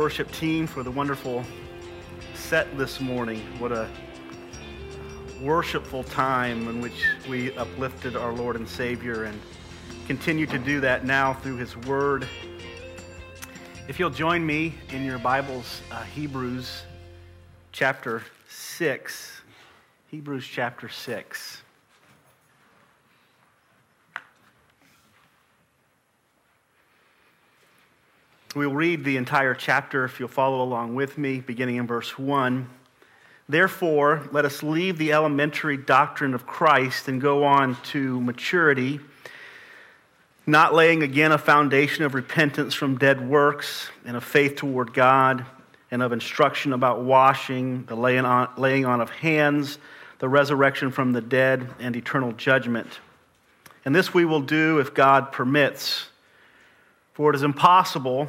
worship team for the wonderful set this morning. What a worshipful time in which we uplifted our Lord and Savior and continue to do that now through His Word. If you'll join me in your Bibles, uh, Hebrews chapter 6. Hebrews chapter 6. We'll read the entire chapter if you'll follow along with me, beginning in verse 1. Therefore, let us leave the elementary doctrine of Christ and go on to maturity, not laying again a foundation of repentance from dead works and of faith toward God and of instruction about washing, the laying on, laying on of hands, the resurrection from the dead, and eternal judgment. And this we will do if God permits. For it is impossible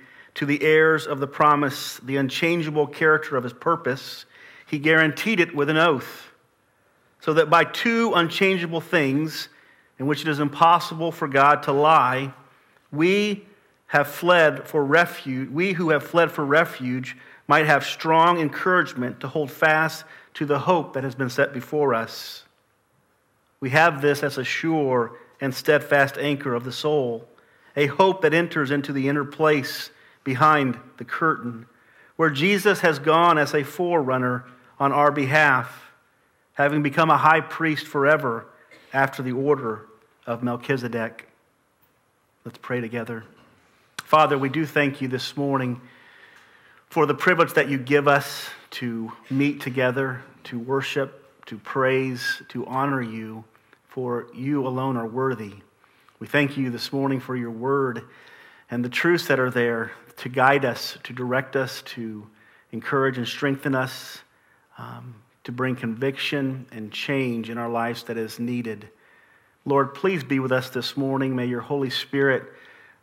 to the heirs of the promise the unchangeable character of his purpose, he guaranteed it with an oath, so that by two unchangeable things, in which it is impossible for God to lie, we have fled for refuge, we who have fled for refuge might have strong encouragement to hold fast to the hope that has been set before us. We have this as a sure and steadfast anchor of the soul, a hope that enters into the inner place behind the curtain, where Jesus has gone as a forerunner on our behalf, having become a high priest forever after the order of Melchizedek. Let's pray together. Father, we do thank you this morning for the privilege that you give us to meet together, to worship, to praise, to honor you, for you alone are worthy. We thank you this morning for your word and the truths that are there to guide us, to direct us, to encourage and strengthen us, um, to bring conviction and change in our lives that is needed. Lord, please be with us this morning. May your Holy Spirit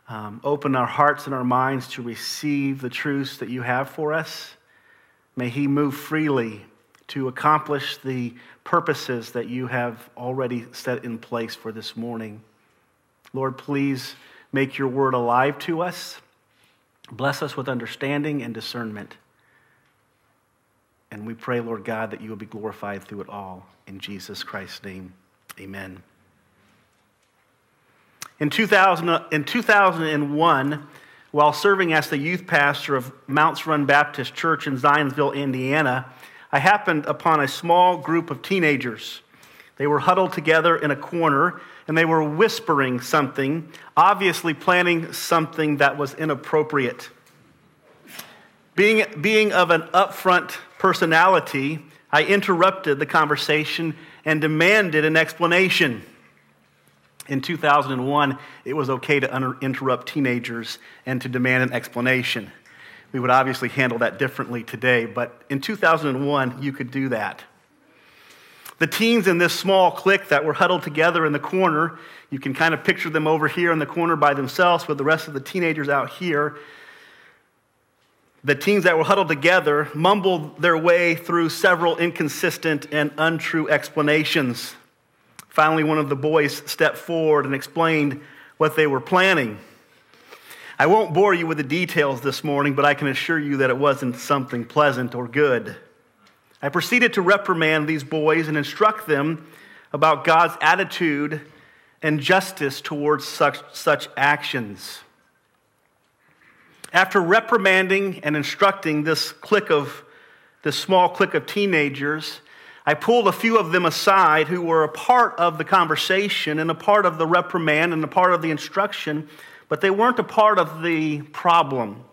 um, open our hearts and our minds to receive the truths that you have for us. May He move freely to accomplish the purposes that you have already set in place for this morning. Lord, please make your word alive to us. Bless us with understanding and discernment. And we pray, Lord God, that you will be glorified through it all. In Jesus Christ's name, amen. In, 2000, in 2001, while serving as the youth pastor of Mounts Run Baptist Church in Zionsville, Indiana, I happened upon a small group of teenagers. They were huddled together in a corner and they were whispering something, obviously planning something that was inappropriate. Being, being of an upfront personality, I interrupted the conversation and demanded an explanation. In 2001, it was okay to interrupt teenagers and to demand an explanation. We would obviously handle that differently today, but in 2001, you could do that. The teens in this small clique that were huddled together in the corner, you can kind of picture them over here in the corner by themselves with the rest of the teenagers out here. The teens that were huddled together mumbled their way through several inconsistent and untrue explanations. Finally, one of the boys stepped forward and explained what they were planning. I won't bore you with the details this morning, but I can assure you that it wasn't something pleasant or good. I proceeded to reprimand these boys and instruct them about God's attitude and justice towards such, such actions. After reprimanding and instructing this clique of this small clique of teenagers, I pulled a few of them aside who were a part of the conversation and a part of the reprimand and a part of the instruction, but they weren't a part of the problem.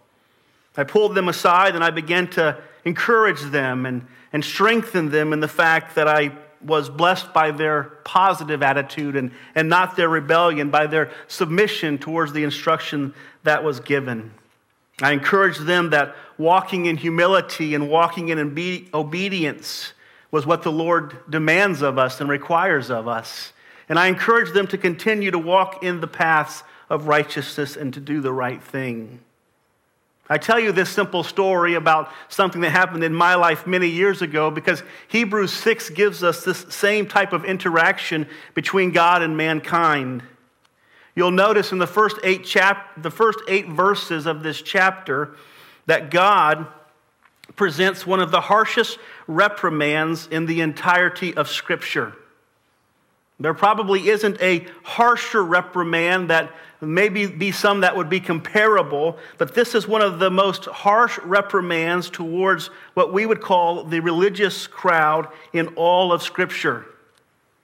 I pulled them aside and I began to encourage them and and strengthen them in the fact that I was blessed by their positive attitude and, and not their rebellion, by their submission towards the instruction that was given. I encouraged them that walking in humility and walking in obe- obedience was what the Lord demands of us and requires of us. And I encouraged them to continue to walk in the paths of righteousness and to do the right thing. I tell you this simple story about something that happened in my life many years ago because Hebrews 6 gives us this same type of interaction between God and mankind. You'll notice in the first eight, chap- the first eight verses of this chapter that God presents one of the harshest reprimands in the entirety of Scripture. There probably isn't a harsher reprimand that maybe be some that would be comparable, but this is one of the most harsh reprimands towards what we would call the religious crowd in all of Scripture.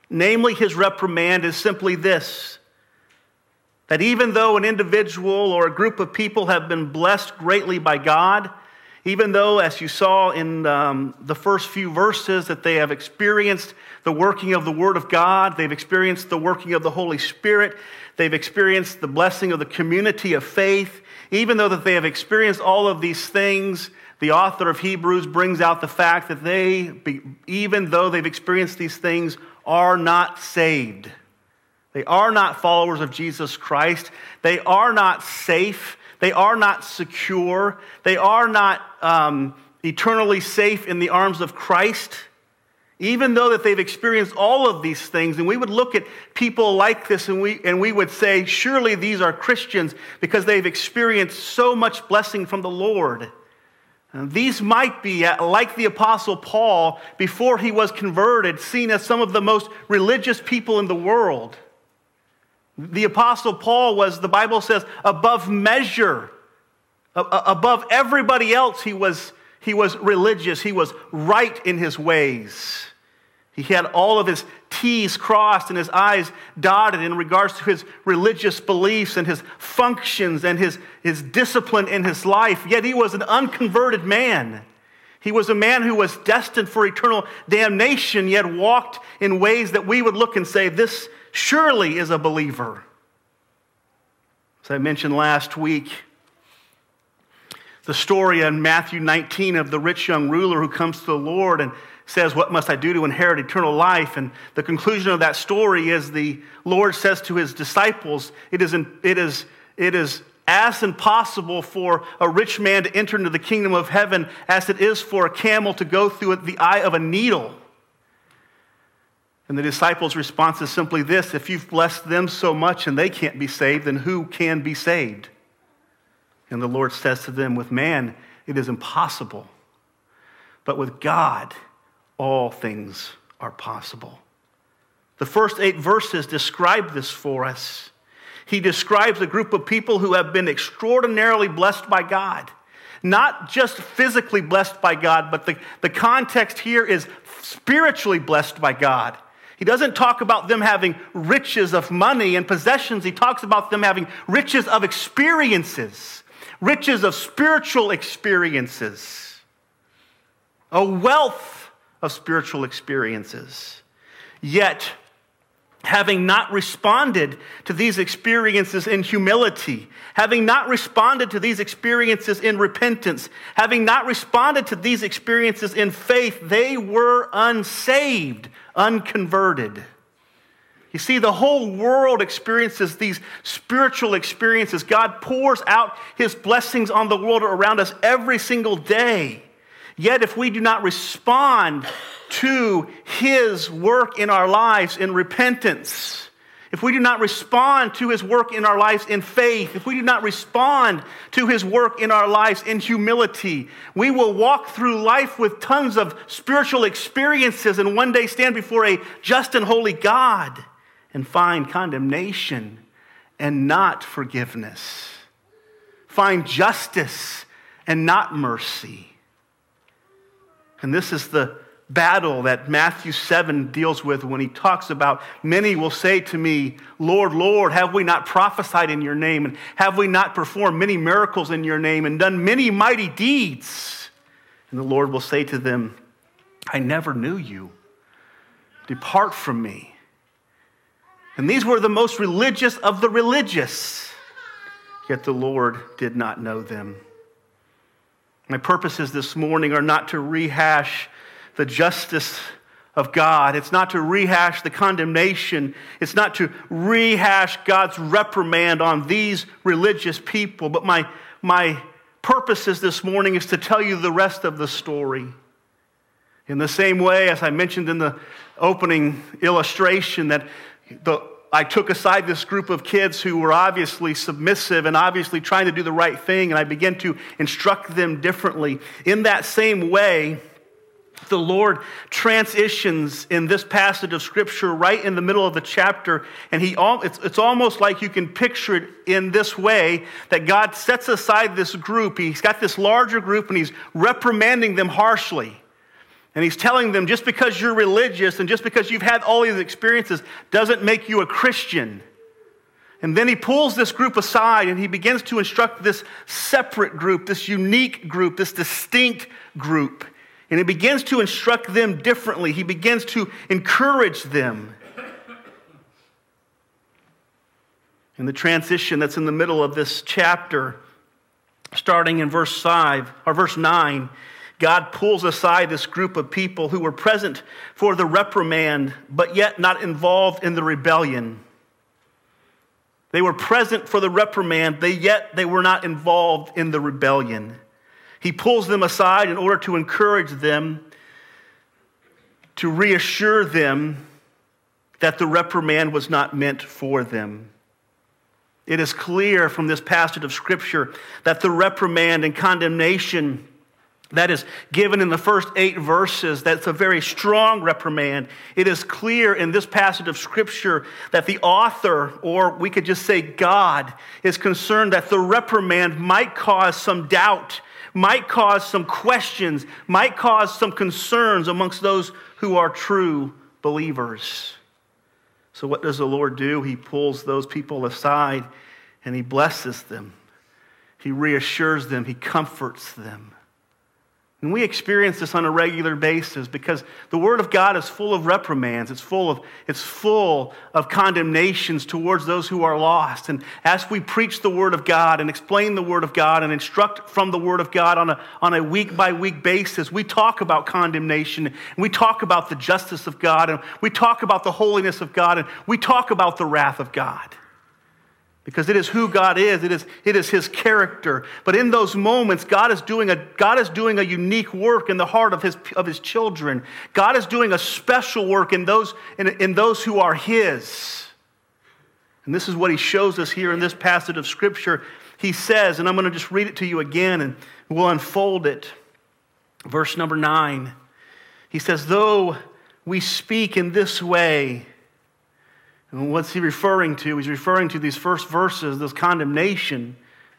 Namely, his reprimand is simply this that even though an individual or a group of people have been blessed greatly by God, even though, as you saw in um, the first few verses, that they have experienced the working of the Word of God, they've experienced the working of the Holy Spirit, they've experienced the blessing of the community of faith, even though that they have experienced all of these things, the author of Hebrews brings out the fact that they, even though they've experienced these things, are not saved. They are not followers of Jesus Christ. They are not safe. They are not secure. They are not um, eternally safe in the arms of Christ. Even though that they've experienced all of these things, and we would look at people like this and we, and we would say, surely these are Christians because they've experienced so much blessing from the Lord. And these might be, uh, like the Apostle Paul, before he was converted, seen as some of the most religious people in the world. The Apostle Paul was, the Bible says, above measure. Above everybody else, he was, he was religious. He was right in his ways. He had all of his T's crossed and his I's dotted in regards to his religious beliefs and his functions and his, his discipline in his life. Yet he was an unconverted man. He was a man who was destined for eternal damnation, yet walked in ways that we would look and say, This surely is a believer. As I mentioned last week, the story in Matthew 19 of the rich young ruler who comes to the Lord and says, What must I do to inherit eternal life? And the conclusion of that story is the Lord says to his disciples, It is, it is, it is as impossible for a rich man to enter into the kingdom of heaven as it is for a camel to go through the eye of a needle. And the disciples' response is simply this if you've blessed them so much and they can't be saved, then who can be saved? And the Lord says to them, With man, it is impossible. But with God, all things are possible. The first eight verses describe this for us. He describes a group of people who have been extraordinarily blessed by God. Not just physically blessed by God, but the, the context here is spiritually blessed by God. He doesn't talk about them having riches of money and possessions. He talks about them having riches of experiences, riches of spiritual experiences, a wealth of spiritual experiences. Yet, having not responded to these experiences in humility, having not responded to these experiences in repentance, having not responded to these experiences in faith, they were unsaved, unconverted. You see, the whole world experiences these spiritual experiences. God pours out his blessings on the world around us every single day. Yet, if we do not respond to his work in our lives in repentance, if we do not respond to his work in our lives in faith, if we do not respond to his work in our lives in humility, we will walk through life with tons of spiritual experiences and one day stand before a just and holy God and find condemnation and not forgiveness, find justice and not mercy. And this is the battle that Matthew 7 deals with when he talks about many will say to me, Lord, Lord, have we not prophesied in your name? And have we not performed many miracles in your name and done many mighty deeds? And the Lord will say to them, I never knew you. Depart from me. And these were the most religious of the religious, yet the Lord did not know them. My purposes this morning are not to rehash the justice of God. It's not to rehash the condemnation. It's not to rehash God's reprimand on these religious people. But my, my purposes this morning is to tell you the rest of the story. In the same way, as I mentioned in the opening illustration, that the, I took aside this group of kids who were obviously submissive and obviously trying to do the right thing, and I began to instruct them differently. In that same way, the Lord transitions in this passage of Scripture right in the middle of the chapter, and he, it's, it's almost like you can picture it in this way that God sets aside this group. He's got this larger group, and he's reprimanding them harshly. And he's telling them just because you're religious and just because you've had all these experiences doesn't make you a Christian. And then he pulls this group aside and he begins to instruct this separate group, this unique group, this distinct group. And he begins to instruct them differently. He begins to encourage them. In the transition that's in the middle of this chapter, starting in verse 5 or verse 9, God pulls aside this group of people who were present for the reprimand, but yet not involved in the rebellion. They were present for the reprimand, they yet they were not involved in the rebellion. He pulls them aside in order to encourage them, to reassure them that the reprimand was not meant for them. It is clear from this passage of Scripture that the reprimand and condemnation that is given in the first eight verses, that's a very strong reprimand. It is clear in this passage of Scripture that the author, or we could just say God, is concerned that the reprimand might cause some doubt, might cause some questions, might cause some concerns amongst those who are true believers. So, what does the Lord do? He pulls those people aside and he blesses them, he reassures them, he comforts them. And we experience this on a regular basis because the Word of God is full of reprimands. It's full of, it's full of condemnations towards those who are lost. And as we preach the Word of God and explain the Word of God and instruct from the Word of God on a, on a week by week basis, we talk about condemnation and we talk about the justice of God and we talk about the holiness of God and we talk about the wrath of God because it is who God is. It is, it is his character. But in those moments, God is, doing a, God is doing a unique work in the heart of his, of his children. God is doing a special work in those, in, in those who are his. And this is what he shows us here in this passage of Scripture. He says, and I'm going to just read it to you again and we'll unfold it. Verse number nine. He says, Though we speak in this way, and what's he referring to? He's referring to these first verses, this condemnation.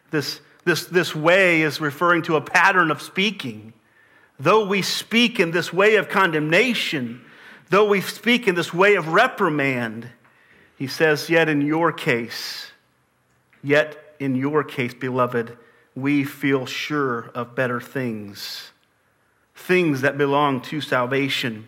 This, this, this way is referring to a pattern of speaking. Though we speak in this way of condemnation, though we speak in this way of reprimand, he says, Yet in your case, yet in your case, beloved, we feel sure of better things, things that belong to salvation.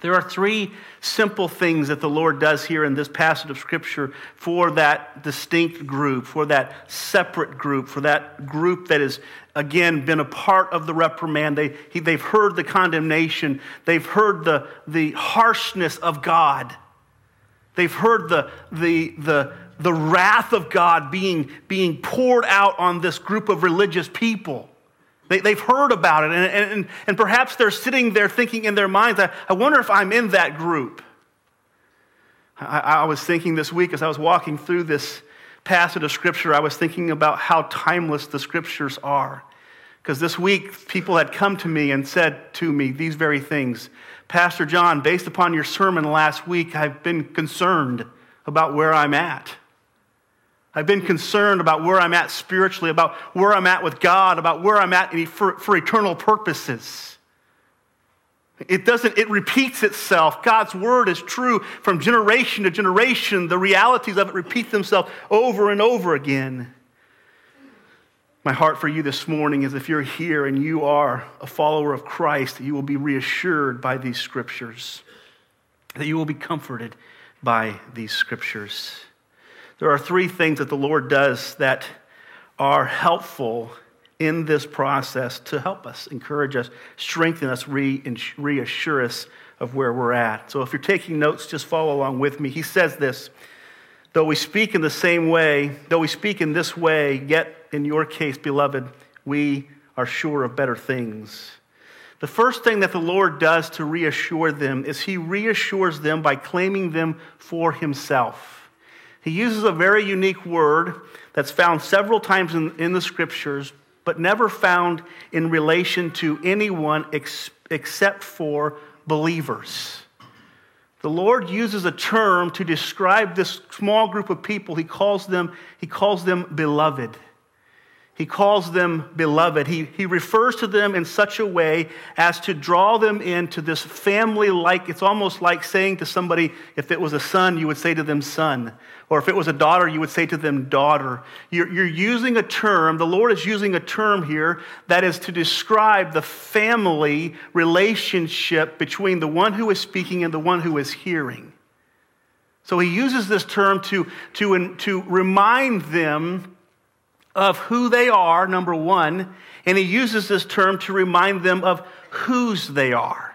There are three simple things that the Lord does here in this passage of Scripture for that distinct group, for that separate group, for that group that has, again, been a part of the reprimand. They, he, they've heard the condemnation, they've heard the, the harshness of God, they've heard the, the, the, the wrath of God being, being poured out on this group of religious people. They, have heard about it, and, and, and perhaps they're sitting there thinking in their minds, I, I wonder if I'm in that group. I, I was thinking this week as I was walking through this passage of Scripture, I was thinking about how timeless the Scriptures are. Because this week, people had come to me and said to me these very things Pastor John, based upon your sermon last week, I've been concerned about where I'm at. I've been concerned about where I'm at spiritually, about where I'm at with God, about where I'm at for, for eternal purposes. It doesn't, it repeats itself. God's word is true from generation to generation. The realities of it repeat themselves over and over again. My heart for you this morning is if you're here and you are a follower of Christ, you will be reassured by these scriptures, that you will be comforted by these scriptures. There are three things that the Lord does that are helpful in this process to help us, encourage us, strengthen us, reassure us of where we're at. So if you're taking notes, just follow along with me. He says this Though we speak in the same way, though we speak in this way, yet in your case, beloved, we are sure of better things. The first thing that the Lord does to reassure them is He reassures them by claiming them for Himself. He uses a very unique word that's found several times in, in the scriptures, but never found in relation to anyone ex, except for believers. The Lord uses a term to describe this small group of people. He calls them, he calls them beloved. He calls them beloved. He, he refers to them in such a way as to draw them into this family like, it's almost like saying to somebody, if it was a son, you would say to them, son. Or if it was a daughter, you would say to them, daughter. You're, you're using a term, the Lord is using a term here that is to describe the family relationship between the one who is speaking and the one who is hearing. So he uses this term to, to, to remind them of who they are, number one, and he uses this term to remind them of whose they are.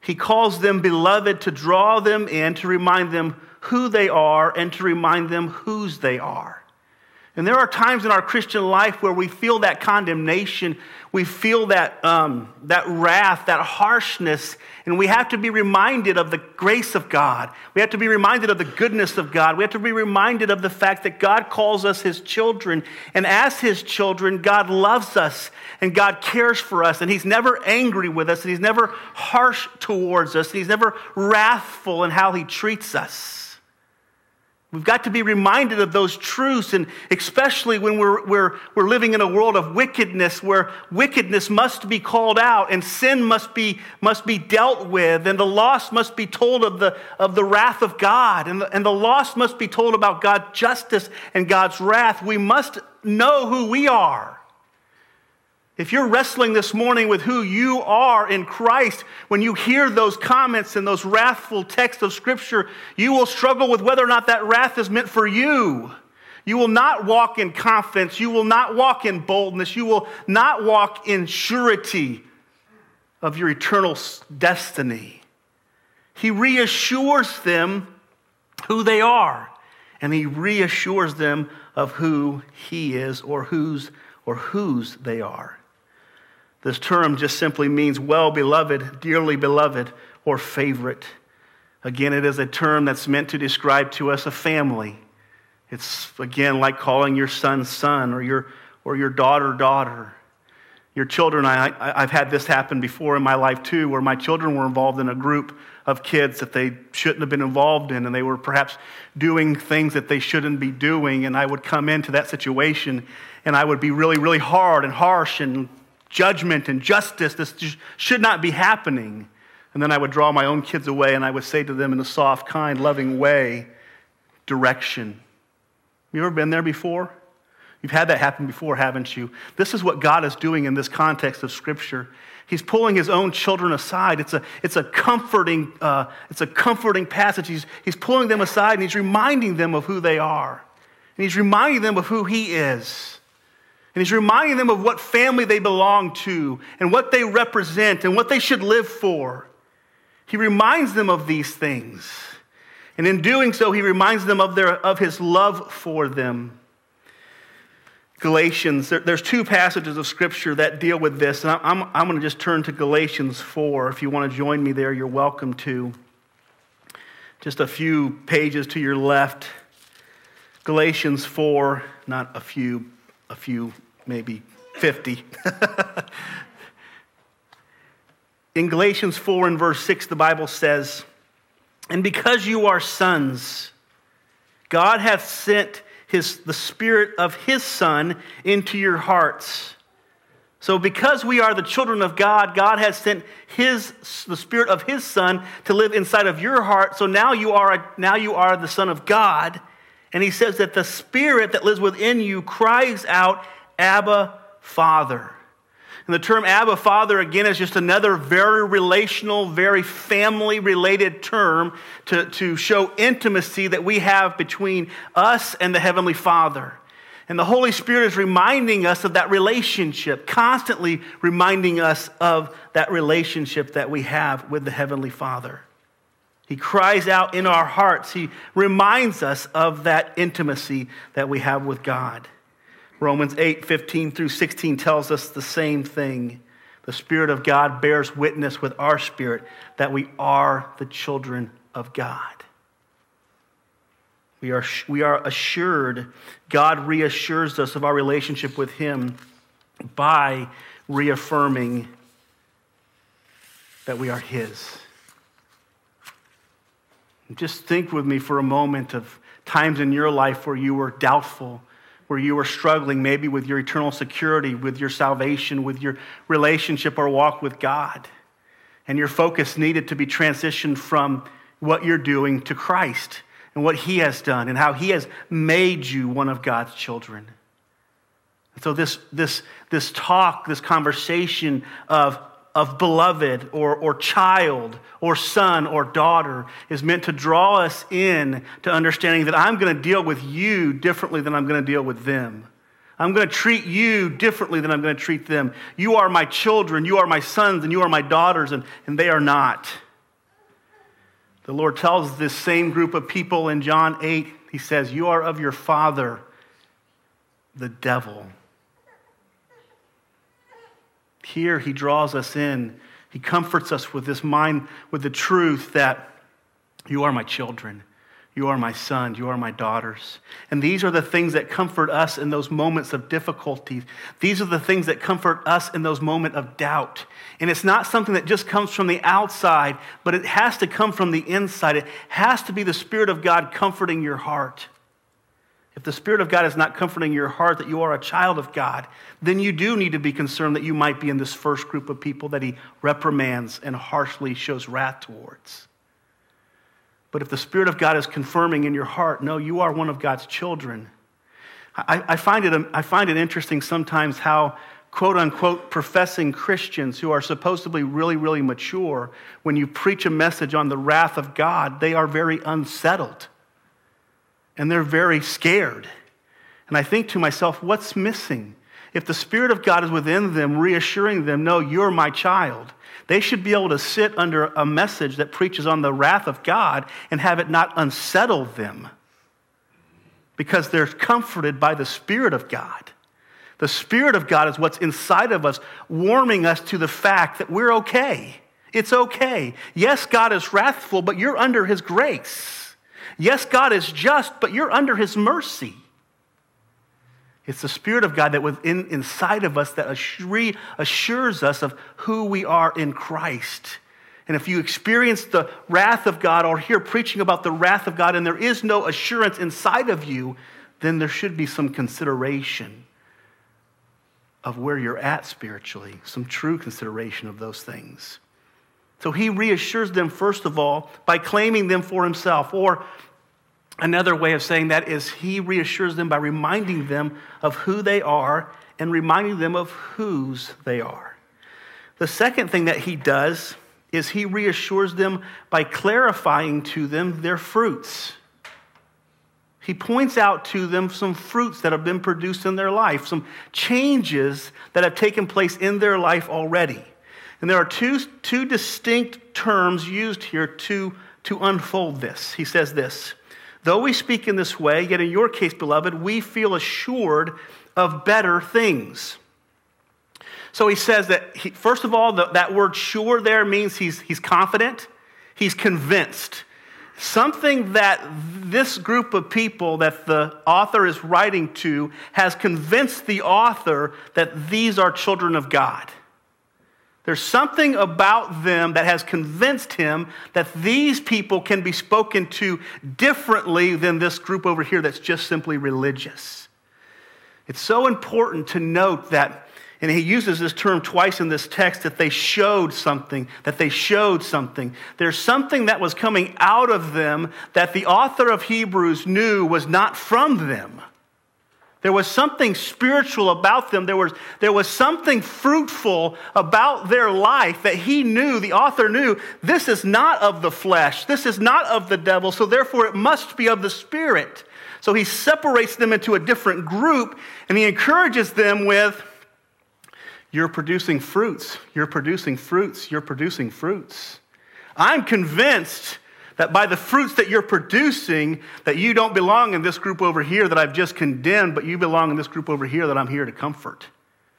He calls them beloved to draw them in, to remind them who they are, and to remind them whose they are. And there are times in our Christian life where we feel that condemnation, we feel that, um, that wrath, that harshness, and we have to be reminded of the grace of God. We have to be reminded of the goodness of God. We have to be reminded of the fact that God calls us His children. And as His children, God loves us and God cares for us. And He's never angry with us, and He's never harsh towards us, and He's never wrathful in how He treats us. We've got to be reminded of those truths, and especially when we're, we're, we're living in a world of wickedness where wickedness must be called out and sin must be, must be dealt with, and the lost must be told of the, of the wrath of God, and the, and the lost must be told about God's justice and God's wrath. We must know who we are. If you're wrestling this morning with who you are in Christ, when you hear those comments and those wrathful texts of Scripture, you will struggle with whether or not that wrath is meant for you. You will not walk in confidence. You will not walk in boldness. You will not walk in surety of your eternal destiny. He reassures them who they are, and he reassures them of who he is or whose or whose they are. This term just simply means well beloved, dearly beloved, or favorite. Again, it is a term that's meant to describe to us a family. It's, again, like calling your son son or your, or your daughter daughter. your children. I, I, have had this happen before in my life too, where my children were involved in a group of kids that they shouldn't have been involved in, and they were perhaps doing things that they shouldn't be doing. And I would come into that situation and I would be really, really hard and harsh and judgment and justice. This should not be happening. And then I would draw my own kids away and I would say to them in a soft, kind, loving way, direction. You ever been there before? You've had that happen before, haven't you? This is what God is doing in this context of Scripture. He's pulling his own children aside. It's a, it's a, comforting, uh, it's a comforting passage. He's, he's pulling them aside and he's reminding them of who they are. And he's reminding them of who he is. And he's reminding them of what family they belong to and what they represent and what they should live for. He reminds them of these things. And in doing so, he reminds them of, their, of his love for them. Galatians, there, there's two passages of Scripture that deal with this. And I'm, I'm going to just turn to Galatians 4. If you want to join me there, you're welcome to. Just a few pages to your left. Galatians 4, not a few, a few, maybe 50. In Galatians 4 and verse 6, the Bible says, And because you are sons, God hath sent his, the Spirit of His Son into your hearts. So, because we are the children of God, God has sent His, the Spirit of His Son to live inside of your heart. So now you are, now you are the Son of God. And He says that the Spirit that lives within you cries out, Abba, Father. And the term Abba Father, again, is just another very relational, very family related term to, to show intimacy that we have between us and the Heavenly Father. And the Holy Spirit is reminding us of that relationship, constantly reminding us of that relationship that we have with the Heavenly Father. He cries out in our hearts. He reminds us of that intimacy that we have with God. Romans 8, 15 through 16 tells us the same thing. The Spirit of God bears witness with our spirit that we are the children of God. We are, we are assured, God reassures us of our relationship with Him by reaffirming that we are His. Just think with me for a moment of times in your life where you were doubtful where you were struggling, maybe with your eternal security, with your salvation, with your relationship or walk with God. And your focus needed to be transitioned from what you're doing to Christ and what He has done and how He has made you one of God's children. So, this, this, this talk, this conversation of of beloved or, or child or son or daughter is meant to draw us in to understanding that I'm going to deal with you differently than I'm going to deal with them. I'm going to treat you differently than I'm going to treat them. You are my children, you are my sons, and you are my daughters, and, and they are not. The Lord tells this same group of people in John 8, He says, You are of your father, the devil here, he draws us in. He comforts us with this mind, with the truth that you are my children. You are my sons. You are my daughters. And these are the things that comfort us in those moments of difficulty. These are the things that comfort us in those moments of doubt. And it's not something that just comes from the outside, but it has to come from the inside. It has to be the Spirit of God comforting your heart. If the Spirit of God is not comforting your heart that you are a child of God, then you do need to be concerned that you might be in this first group of people that He reprimands and harshly shows wrath towards. But if the Spirit of God is confirming in your heart, no, you are one of God's children. I, I, find, it, um, I find it interesting sometimes how quote unquote professing Christians who are supposedly really, really mature, when you preach a message on the wrath of God, they are very unsettled and they're very scared. And I think to myself, what's missing? If the Spirit of God is within them, reassuring them, no, you're my child, they should be able to sit under a message that preaches on the wrath of God and have it not unsettle them because they're comforted by the Spirit of God. The Spirit of God is what's inside of us, warming us to the fact that we're okay. It's okay. Yes, God is wrathful, but you're under His grace. Yes, God is just, but you're under his mercy. It's the Spirit of God that within inside of us that assures us of who we are in Christ. And if you experience the wrath of God or hear preaching about the wrath of God and there is no assurance inside of you, then there should be some consideration of where you're at spiritually, some true consideration of those things. So he reassures them, first of all, by claiming them for himself. Or another way of saying that is he reassures them by reminding them of who they are and reminding them of whose they are. The second thing that he does is he reassures them by clarifying to them their fruits. He points out to them some fruits that have been produced in their life, some changes that have taken place in their life already. And there are two, two distinct terms used here to, to unfold this. He says this Though we speak in this way, yet in your case, beloved, we feel assured of better things. So he says that, he, first of all, the, that word sure there means he's, he's confident, he's convinced. Something that this group of people that the author is writing to has convinced the author that these are children of God. There's something about them that has convinced him that these people can be spoken to differently than this group over here that's just simply religious. It's so important to note that and he uses this term twice in this text that they showed something, that they showed something. There's something that was coming out of them that the author of Hebrews knew was not from them. There was something spiritual about them. There was, there was something fruitful about their life that he knew, the author knew, this is not of the flesh. This is not of the devil. So therefore, it must be of the spirit. So he separates them into a different group and he encourages them with, you're producing fruits. You're producing fruits. You're producing fruits. I'm convinced that by the fruits that you're producing, that you don't belong in this group over here that I've just condemned, but you belong in this group over here that I'm here to comfort.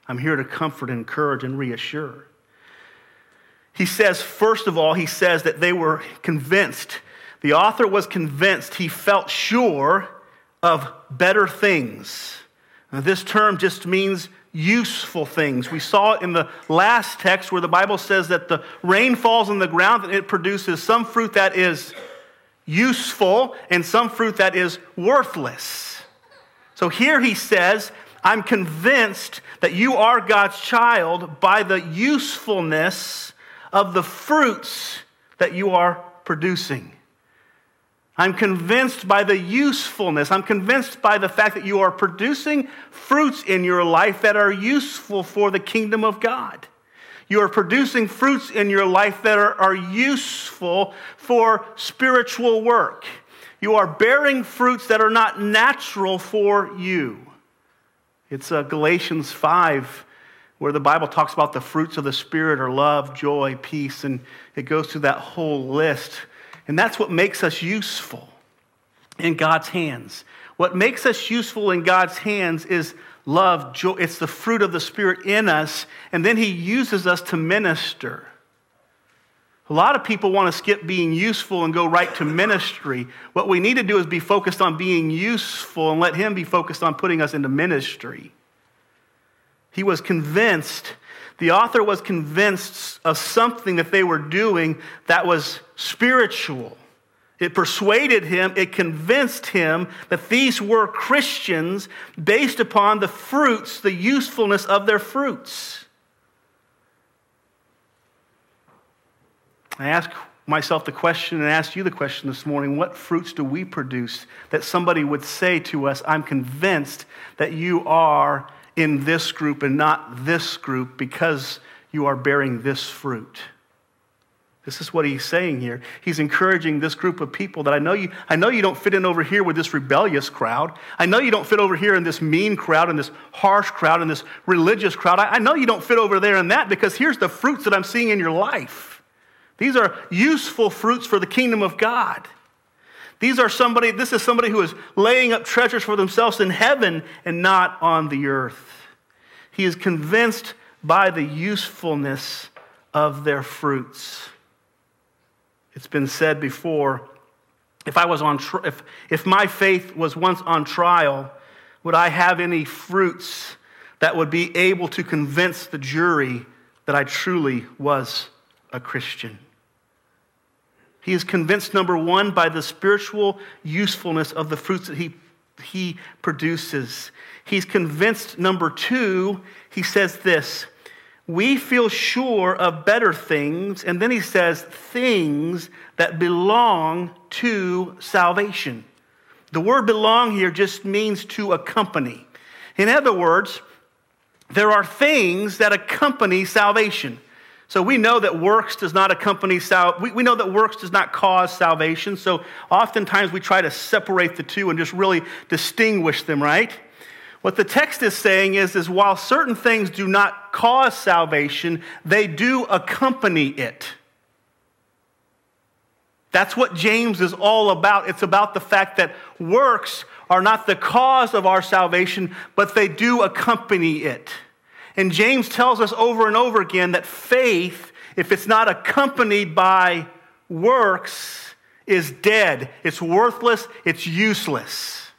I'm here to comfort, and encourage, and reassure. He says, first of all, he says that they were convinced. The author was convinced, he felt sure of better things. Now, this term just means useful things. We saw it in the last text where the Bible says that the rain falls on the ground and it produces some fruit that is useful and some fruit that is worthless. So here he says, I'm convinced that you are God's child by the usefulness of the fruits that you are producing. I'm convinced by the usefulness. I'm convinced by the fact that you are producing fruits in your life that are useful for the kingdom of God. You are producing fruits in your life that are, are useful for spiritual work. You are bearing fruits that are not natural for you. It's uh, Galatians 5 where the Bible talks about the fruits of the Spirit are love, joy, peace, and it goes through that whole list. And that's what makes us useful in God's hands. What makes us useful in God's hands is love, joy. It's the fruit of the Spirit in us, and then He uses us to minister. A lot of people want to skip being useful and go right to ministry. What we need to do is be focused on being useful and let Him be focused on putting us into ministry. He was convinced the author was convinced of something that they were doing that was spiritual. It persuaded him, it convinced him that these were Christians based upon the fruits, the usefulness of their fruits. I ask myself the question and ask you the question this morning what fruits do we produce that somebody would say to us, I'm convinced that you are in this group and not this group because you are bearing this fruit. This is what he's saying here. He's encouraging this group of people that I know you I know you don't fit in over here with this rebellious crowd. I know you don't fit over here in this mean crowd and this harsh crowd and this religious crowd. I, I know you don't fit over there in that because here's the fruits that I'm seeing in your life. These are useful fruits for the kingdom of God. These are somebody, this is somebody who is laying up treasures for themselves in heaven and not on the earth. He is convinced by the usefulness of their fruits. It's been said before if I was on if, if my faith was once on trial, would I have any fruits that would be able to convince the jury that I truly was a Christian. He is convinced, number one, by the spiritual usefulness of the fruits that he, he produces. He's convinced, number two, he says this we feel sure of better things, and then he says things that belong to salvation. The word belong here just means to accompany. In other words, there are things that accompany salvation. So we know that works does not accompany sal- we, we know that works does not cause salvation. So oftentimes we try to separate the two and just really distinguish them, right? What the text is saying is, is while certain things do not cause salvation, they do accompany it. That's what James is all about. It's about the fact that works are not the cause of our salvation, but they do accompany it. And James tells us over and over again that faith, if it's not accompanied by works, is dead. It's worthless, it's useless.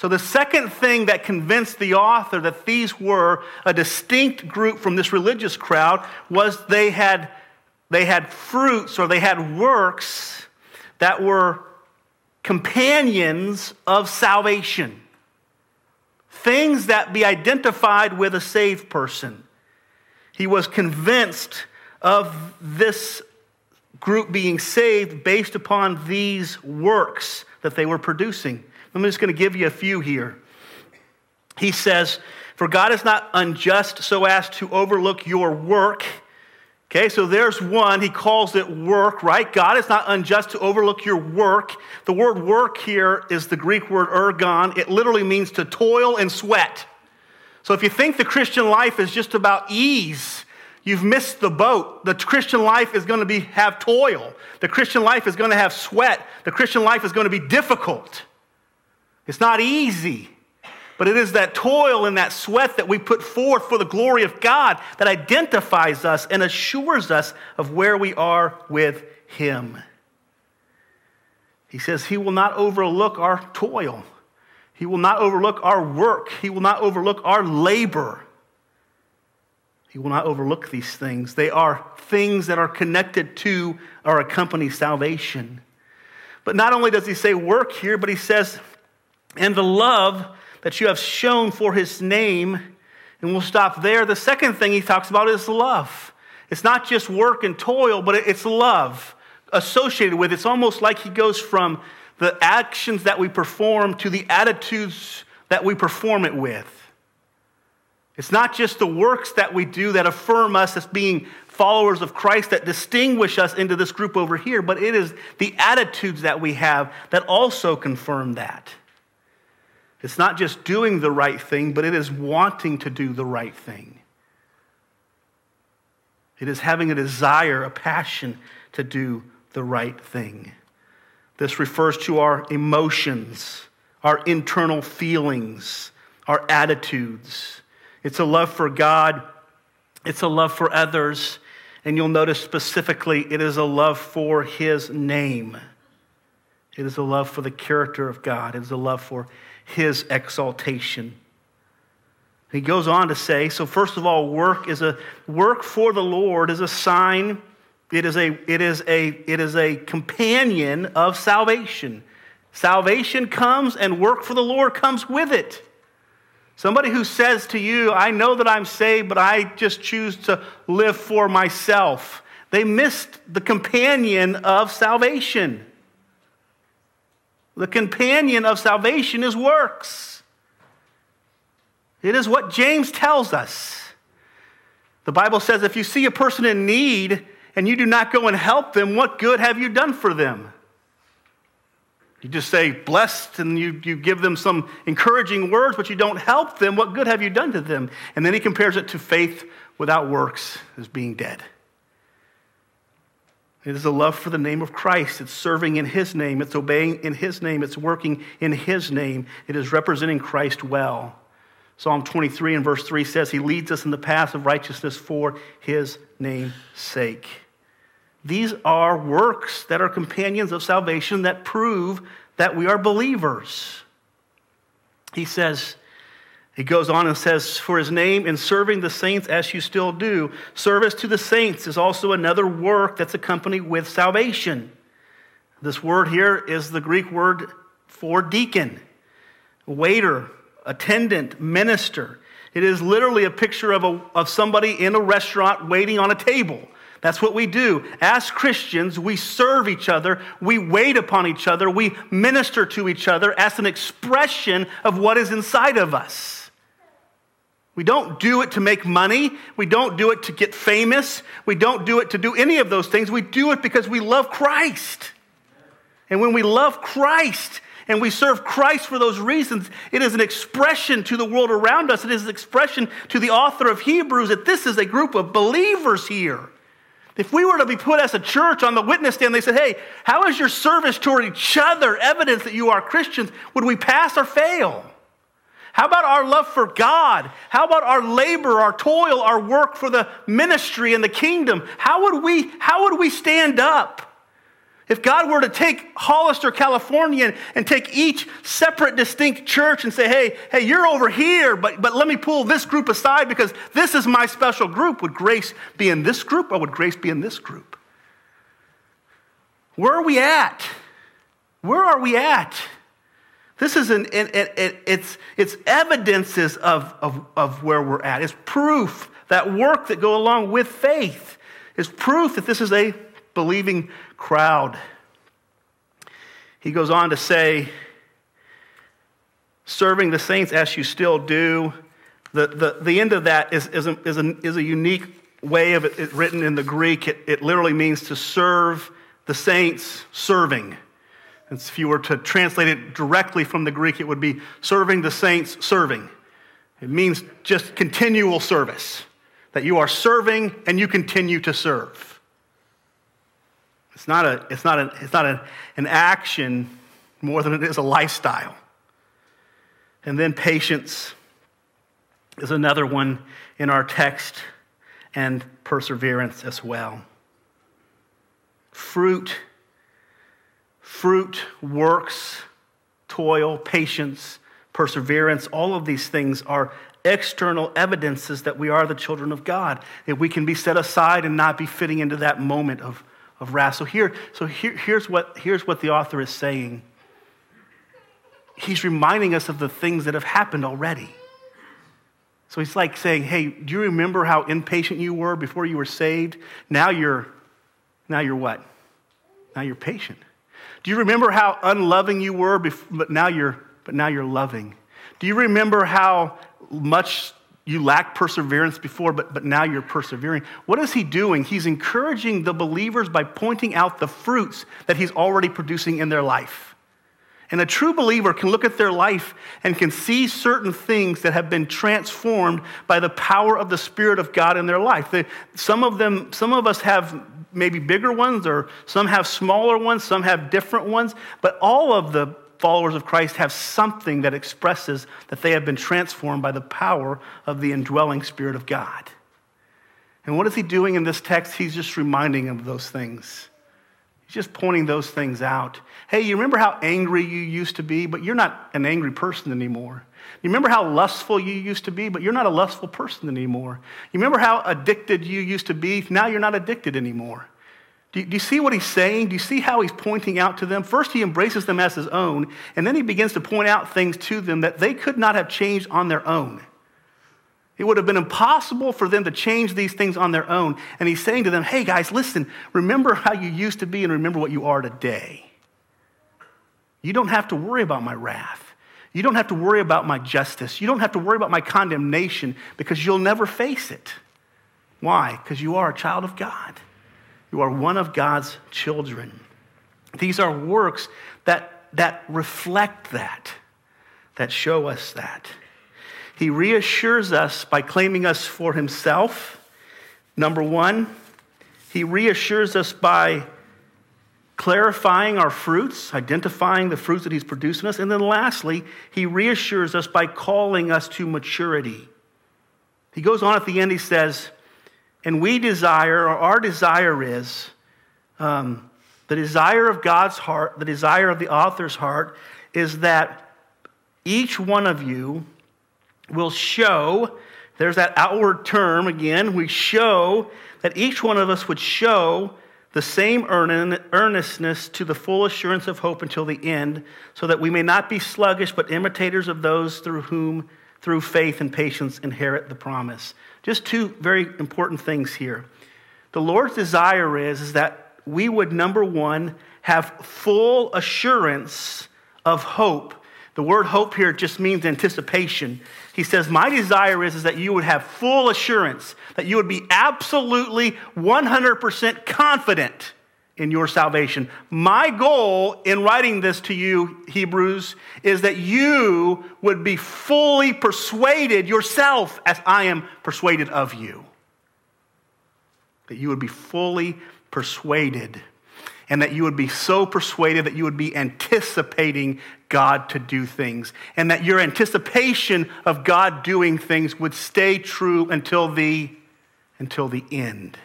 So, the second thing that convinced the author that these were a distinct group from this religious crowd was they had, they had fruits or they had works that were companions of salvation. Things that be identified with a saved person. He was convinced of this group being saved based upon these works that they were producing. I'm just going to give you a few here. He says, For God is not unjust so as to overlook your work. Okay, so there's one. He calls it work, right? God is not unjust to overlook your work. The word work here is the Greek word ergon. It literally means to toil and sweat. So if you think the Christian life is just about ease, you've missed the boat. The Christian life is going to be, have toil. The Christian life is going to have sweat. The Christian life is going to be difficult. It's not easy, but it is that toil and that sweat that we put forth for the glory of God that identifies us and assures us of where we are with Him. He says He will not overlook our toil. He will not overlook our work. He will not overlook our labor. He will not overlook these things. They are things that are connected to or accompany salvation. But not only does he say work here, but he says and the love that you have shown for his name. And we'll stop there. The second thing he talks about is love. It's not just work and toil, but it's love associated with it. It's almost like he goes from the actions that we perform to the attitudes that we perform it with. It's not just the works that we do that affirm us as being followers of Christ that distinguish us into this group over here, but it is the attitudes that we have that also confirm that. It's not just doing the right thing, but it is wanting to do the right thing. It is having a desire, a passion to do the right thing. This refers to our emotions, our internal feelings, our attitudes. It's a love for God, it's a love for others, and you'll notice specifically it is a love for His name. It is a love for the character of God, it is a love for his exaltation. He goes on to say, so first of all, work is a work for the Lord is a sign, it is a it is a it is a companion of salvation. Salvation comes and work for the Lord comes with it. Somebody who says to you, I know that I'm saved, but I just choose to live for myself. They missed the companion of salvation. The companion of salvation is works. It is what James tells us. The Bible says if you see a person in need and you do not go and help them, what good have you done for them? You just say blessed and you, you give them some encouraging words, but you don't help them. What good have you done to them? And then he compares it to faith without works as being dead. It is a love for the name of Christ. It's serving in His name. It's obeying in His name. It's working in His name. It is representing Christ well. Psalm 23 and verse 3 says, He leads us in the path of righteousness for His name's sake. These are works that are companions of salvation that prove that we are believers. he says, he goes on and says, For his name in serving the saints as you still do, service to the saints is also another work that's accompanied with salvation. This word here is the Greek word for deacon, waiter, attendant, minister. It is literally a picture of, a, of somebody in a restaurant waiting on a table. That's what we do. As Christians, we serve each other, we wait upon each other, we minister to each other as an expression of what is inside of us. We don't do it to make money. We don't do it to get famous. We don't do it to do any of those things. We do it because we love Christ. And when we love Christ, and we serve Christ for those reasons, it is an expression to the world around us. It is an expression to the author of Hebrews that this is a group of believers here. If we were to be put as a church on the witness stand, they said, Hey, how is your service toward each other evidence that you are Christians? Would we pass or fail? How about our love for God? How about our labor, our toil, our work for the ministry and the kingdom? How would we, how would we stand up? If God were to take Hollister, California, and take each separate, distinct church and say, hey, hey, you're over here, but, but let me pull this group aside because this is my special group, would grace be in this group or would grace be in this group? Where are we at? Where are we at? This is an, it, it, it's, it's evidences of, of, of where we're at. It's proof that work that go along with faith is proof that this is a believing crowd. He goes on to say, serving the saints as you still do. The, the, the end of that is, is, a, is, a, is a unique way of it, it written in the Greek. It, it literally means to serve the saints, serving. If you were to translate it directly from the Greek, it would be serving the saints, serving. It means just continual service, that you are serving and you continue to serve. It's not, a, it's not, a, it's not a, an action more than it is a lifestyle. And then patience is another one in our text, and perseverance as well. Fruit, fruit, works, toil, patience, perseverance, all of these things are external evidences that we are the children of God. If we can be set aside and not be fitting into that moment of of wrath. So, here, so here, here's, what, here's what the author is saying. He's reminding us of the things that have happened already. So he's like saying, hey, do you remember how impatient you were before you were saved? Now you're, now you're what? Now you're patient. Do you remember how unloving you were, before, but, now you're, but now you're loving? Do you remember how much you lacked perseverance before, but, but now you're persevering. What is he doing? He's encouraging the believers by pointing out the fruits that he's already producing in their life. And a true believer can look at their life and can see certain things that have been transformed by the power of the Spirit of God in their life. Some of them, some of us have maybe bigger ones, or some have smaller ones, some have different ones, but all of the followers of Christ have something that expresses that they have been transformed by the power of the indwelling Spirit of God. And what is he doing in this text? He's just reminding them of those things. He's just pointing those things out. Hey, you remember how angry you used to be, but you're not an angry person anymore. You remember how lustful you used to be, but you're not a lustful person anymore. You remember how addicted you used to be, now you're not addicted anymore. Do you, do you, see what he's saying? Do you see how he's pointing out to them? First, he embraces them as his own, and then he begins to point out things to them that they could not have changed on their own. It would have been impossible for them to change these things on their own. And he's saying to them, hey guys, listen, remember how you used to be and remember what you are today. You don't have to worry about my wrath. You don't have to worry about my justice. You don't have to worry about my condemnation because you'll never face it. Why? Because you are a child of God. You are one of God's children. These are works that, that reflect that, that show us that. He reassures us by claiming us for himself. Number one, he reassures us by clarifying our fruits, identifying the fruits that he's producing us. And then lastly, he reassures us by calling us to maturity. He goes on at the end, he says, and we desire, or our desire is, um, the desire of God's heart, the desire of the author's heart, is that each one of you will show, there's that outward term again, we show that each one of us would show the same earnestness to the full assurance of hope until the end, so that we may not be sluggish, but imitators of those through whom, through faith and patience, inherit the promise. Just two very important things here. The Lord's desire is, is that we would, number one, have full assurance of hope. The word hope here just means anticipation. He says, My desire is, is that you would have full assurance, that you would be absolutely 100% confident in your salvation. My goal in writing this to you, Hebrews, is that you would be fully persuaded yourself as I am persuaded of you. That you would be fully persuaded and that you would be so persuaded that you would be anticipating God to do things, and that your anticipation of God doing things would stay true until the, until the end.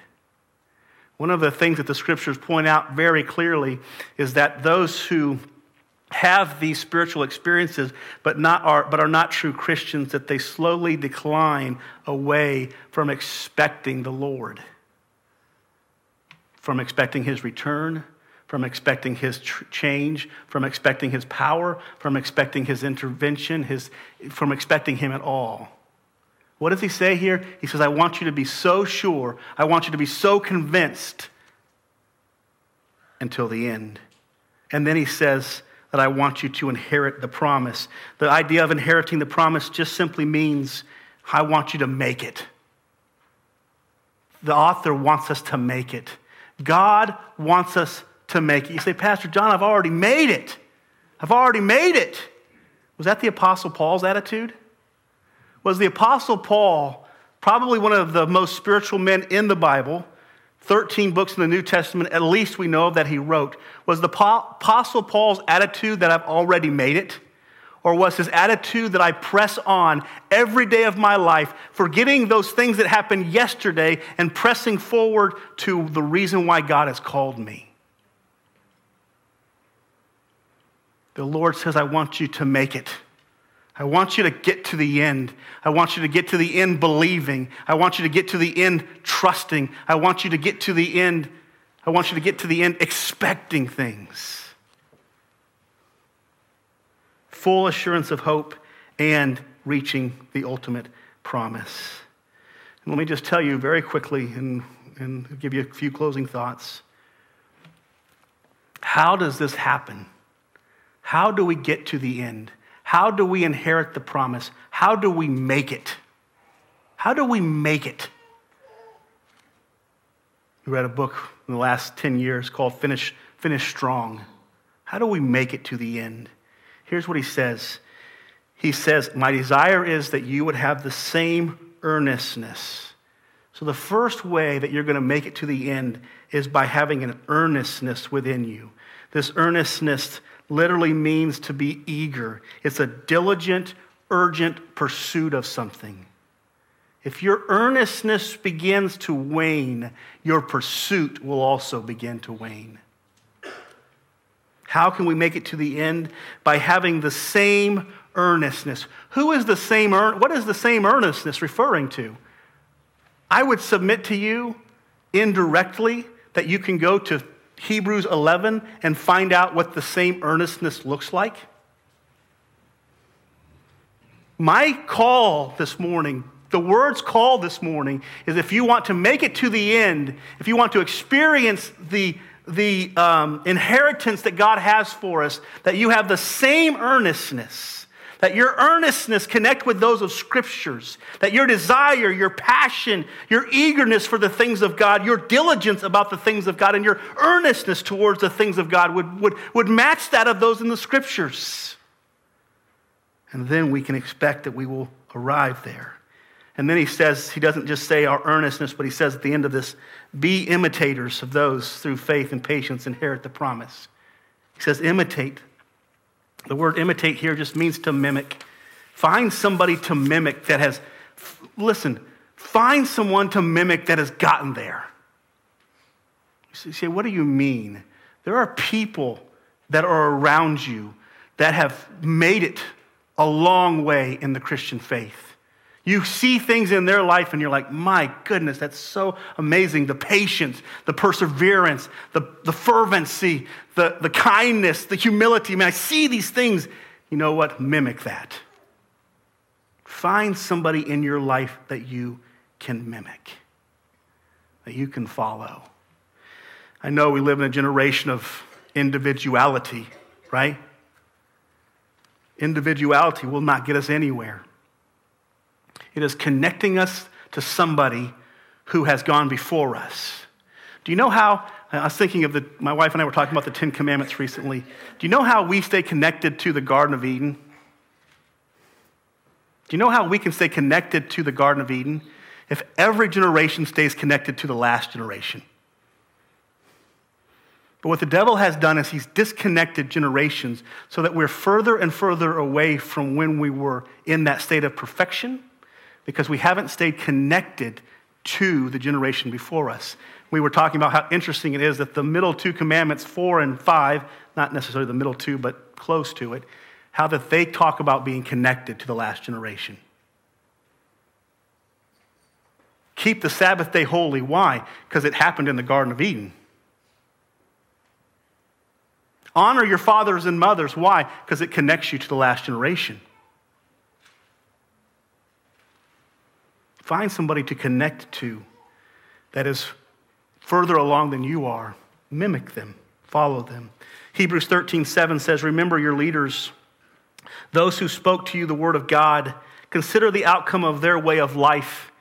One of the things that the scriptures point out very clearly is that those who have these spiritual experiences but, not are, but are not true Christians, that they slowly decline away from expecting the Lord, from expecting his return, from expecting his tr- change, from expecting his power, from expecting his intervention, his, from expecting him at all. What does he say here? He says, I want you to be so sure, I want you to be so convinced until the end. And then he says that I want you to inherit the promise. The idea of inheriting the promise just simply means I want you to make it. The author wants us to make it. God wants us to make it. You say, Pastor John, I've already made it. I've already made it. Was that the Apostle Paul's attitude? Was the Apostle Paul probably one of the most spiritual men in the Bible? 13 books in the New Testament, at least we know of that he wrote. Was the Apostle Paul's attitude that I've already made it? Or was his attitude that I press on every day of my life, forgetting those things that happened yesterday and pressing forward to the reason why God has called me? The Lord says, I want you to make it. I want you to get to the end. I want you to get to the end believing. I want you to get to the end trusting. I want you to get to the end. I want you to get to the end expecting things. Full assurance of hope and reaching the ultimate promise. And let me just tell you very quickly and, and give you a few closing thoughts. How does this happen? How do we get to the end? How do we inherit the promise? How do we make it? How do we make it? We read a book in the last 10 years called Finish, Finish Strong. How do we make it to the end? Here's what he says He says, My desire is that you would have the same earnestness. So, the first way that you're going to make it to the end is by having an earnestness within you. This earnestness literally means to be eager, it's a diligent, urgent pursuit of something. If your earnestness begins to wane, your pursuit will also begin to wane. How can we make it to the end? By having the same earnestness. Who is the same what is the same earnestness referring to? I would submit to you indirectly that you can go to Hebrews 11 and find out what the same earnestness looks like? My call this morning, the word's call this morning, is if you want to make it to the end, if you want to experience the, the um, inheritance that God has for us, that you have the same earnestness that your earnestness connect with those of scriptures, that your desire, your passion, your eagerness for the things of God, your diligence about the things of God, and your earnestness towards the things of God would, would, would match that of those in the scriptures. And then we can expect that we will arrive there. And then he says, he doesn't just say our earnestness, but he says at the end of this, be imitators of those through faith and patience inherit the promise. He says, imitate the word imitate here just means to mimic. Find somebody to mimic that has, listen, find someone to mimic that has gotten there. You say, what do you mean? There are people that are around you that have made it a long way in the Christian faith. You see things in their life and you're like, my goodness, that's so amazing. The patience, the perseverance, the, the fervency, the, the kindness, the humility. I mean, I see these things. You know what? Mimic that. Find somebody in your life that you can mimic, that you can follow. I know we live in a generation of individuality, right? Individuality will not get us anywhere. It is connecting us to somebody who has gone before us. Do you know how? I was thinking of the, my wife and I were talking about the Ten Commandments recently. Do you know how we stay connected to the Garden of Eden? Do you know how we can stay connected to the Garden of Eden? If every generation stays connected to the last generation. But what the devil has done is he's disconnected generations so that we're further and further away from when we were in that state of perfection because we haven't stayed connected to the generation before us. We were talking about how interesting it is that the middle two commandments, four and five, not necessarily the middle two, but close to it, how that they talk about being connected to the last generation. Keep the Sabbath day holy. Why? Because it happened in the Garden of Eden. Honor your fathers and mothers. Why? Because it connects you to the last generation. Find somebody to connect to that is further along than you are. Mimic them, follow them. Hebrews 13, 7 says, Remember your leaders, those who spoke to you the word of God. Consider the outcome of their way of life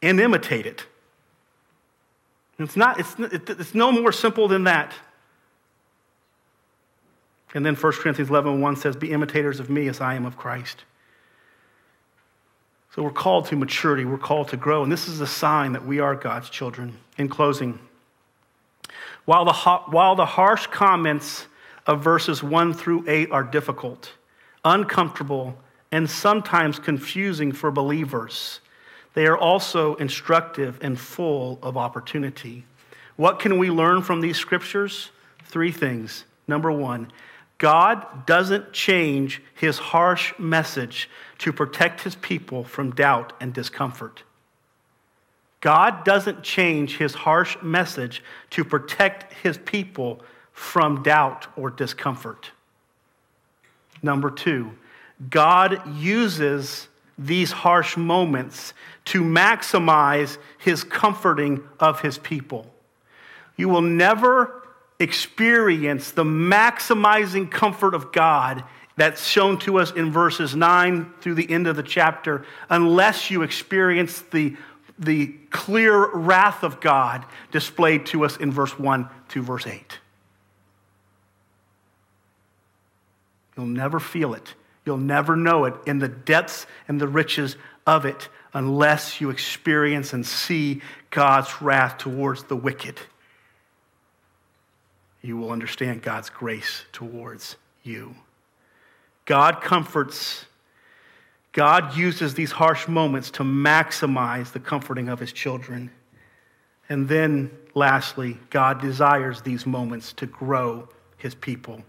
and imitate it. It's, not, it's, it's no more simple than that. And then 1 Corinthians 11, 1 says, Be imitators of me as I am of Christ. So we're called to maturity, we're called to grow, and this is a sign that we are God's children. In closing, while the, while the harsh comments of verses 1 through 8 are difficult, uncomfortable, and sometimes confusing for believers, they are also instructive and full of opportunity. What can we learn from these scriptures? Three things. Number one, God doesn't change his harsh message to protect his people from doubt and discomfort. God doesn't change his harsh message to protect his people from doubt or discomfort. Number two, God uses these harsh moments to maximize his comforting of his people. You will never experience the maximizing comfort of God that's shown to us in verses 9 through the end of the chapter unless you experience the, the clear wrath of God displayed to us in verse 1 to verse 8. You'll never feel it. You'll never know it in the depths and the riches of it unless you experience and see God's wrath towards the wicked you will understand God's grace towards you. God comforts, God uses these harsh moments to maximize the comforting of his children. And then, lastly, God desires these moments to grow his people.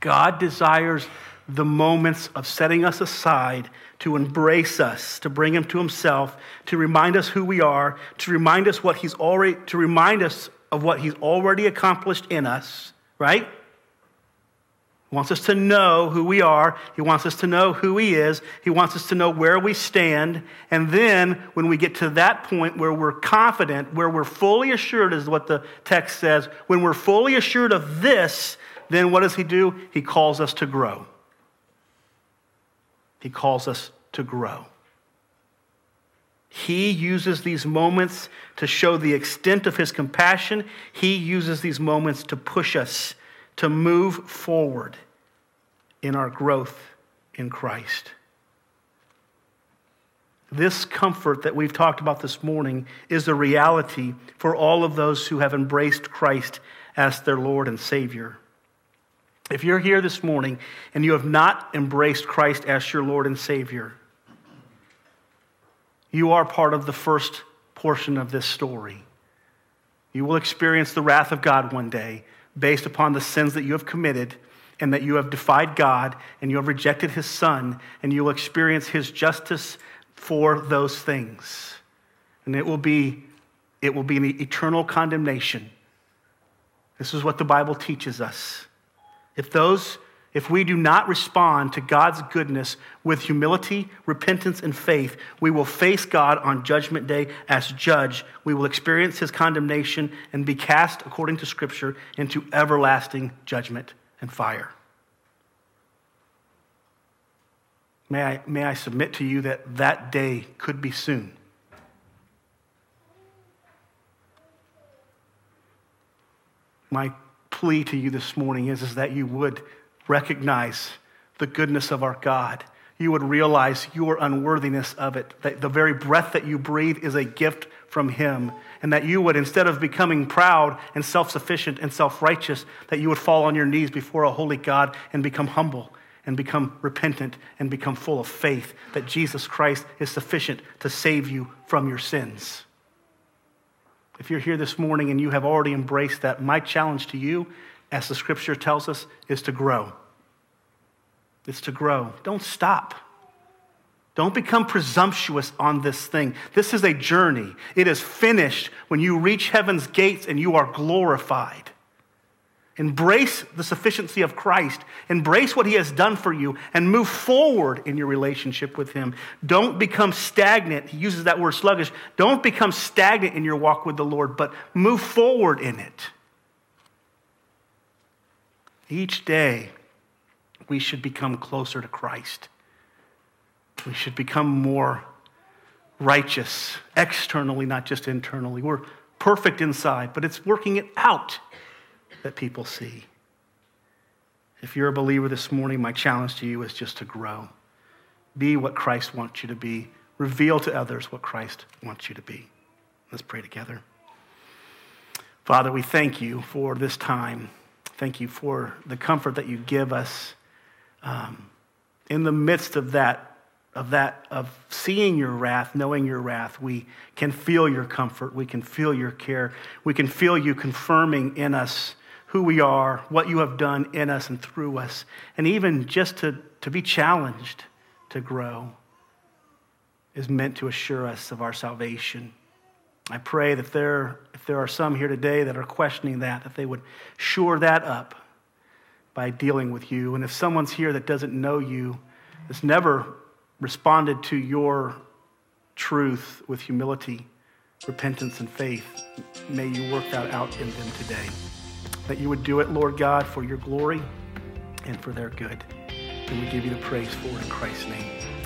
God desires the moments of setting us aside to embrace us, to bring him to himself, to remind us who we are, to remind us what he's already, to remind us of what he's already accomplished in us, right? He wants us to know who we are. He wants us to know who He is. He wants us to know where we stand. And then, when we get to that point where we're confident, where we're fully assured, is what the text says, when we're fully assured of this, then what does He do? He calls us to grow. He calls us to grow. He uses these moments to show the extent of his compassion. He uses these moments to push us to move forward in our growth in Christ. This comfort that we've talked about this morning is a reality for all of those who have embraced Christ as their Lord and Savior. If you're here this morning and you have not embraced Christ as your Lord and Savior, you are part of the first portion of this story. You will experience the wrath of God one day based upon the sins that you have committed, and that you have defied God and you have rejected his son, and you will experience his justice for those things. And it will be, it will be an eternal condemnation. This is what the Bible teaches us. If those if we do not respond to God's goodness with humility, repentance, and faith, we will face God on Judgment Day as judge. We will experience his condemnation and be cast, according to Scripture, into everlasting judgment and fire. May I, may I submit to you that that day could be soon. My plea to you this morning is, is that you would recognize the goodness of our God. You would realize your unworthiness of it, that the very breath that you breathe is a gift from Him, and that you would, instead of becoming proud and self sufficient and self righteous, that you would fall on your knees before a holy God and become humble and become repentant and become full of faith that Jesus Christ is sufficient to save you from your sins. If you're here this morning and you have already embraced that, my challenge to you as the scripture tells us, is to grow. It's to grow. Don't stop. Don't become presumptuous on this thing. This is a journey. It is finished when you reach heaven's gates and you are glorified. Embrace the sufficiency of Christ. Embrace what he has done for you and move forward in your relationship with him. Don't become stagnant. He uses that word sluggish. Don't become stagnant in your walk with the Lord, but move forward in it. Each day, we should become closer to Christ. We should become more righteous externally, not just internally. We're perfect inside, but it's working it out that people see. If you're a believer this morning, my challenge to you is just to grow. Be what Christ wants you to be. Reveal to others what Christ wants you to be. Let's pray together. Father, we thank you for this time. Thank you for the comfort that you give us um, in the midst of that, of that, of seeing your wrath, knowing your wrath. We can feel your comfort. We can feel your care. We can feel you confirming in us who we are, what you have done in us and through us, and even just to, to be challenged to grow is meant to assure us of our salvation. I pray that there, if there are some here today that are questioning that, that they would shore that up by dealing with you. And if someone's here that doesn't know you, has never responded to your truth with humility, repentance, and faith, may you work that out in them today. That you would do it, Lord God, for your glory and for their good. And we give you the praise for in Christ's name.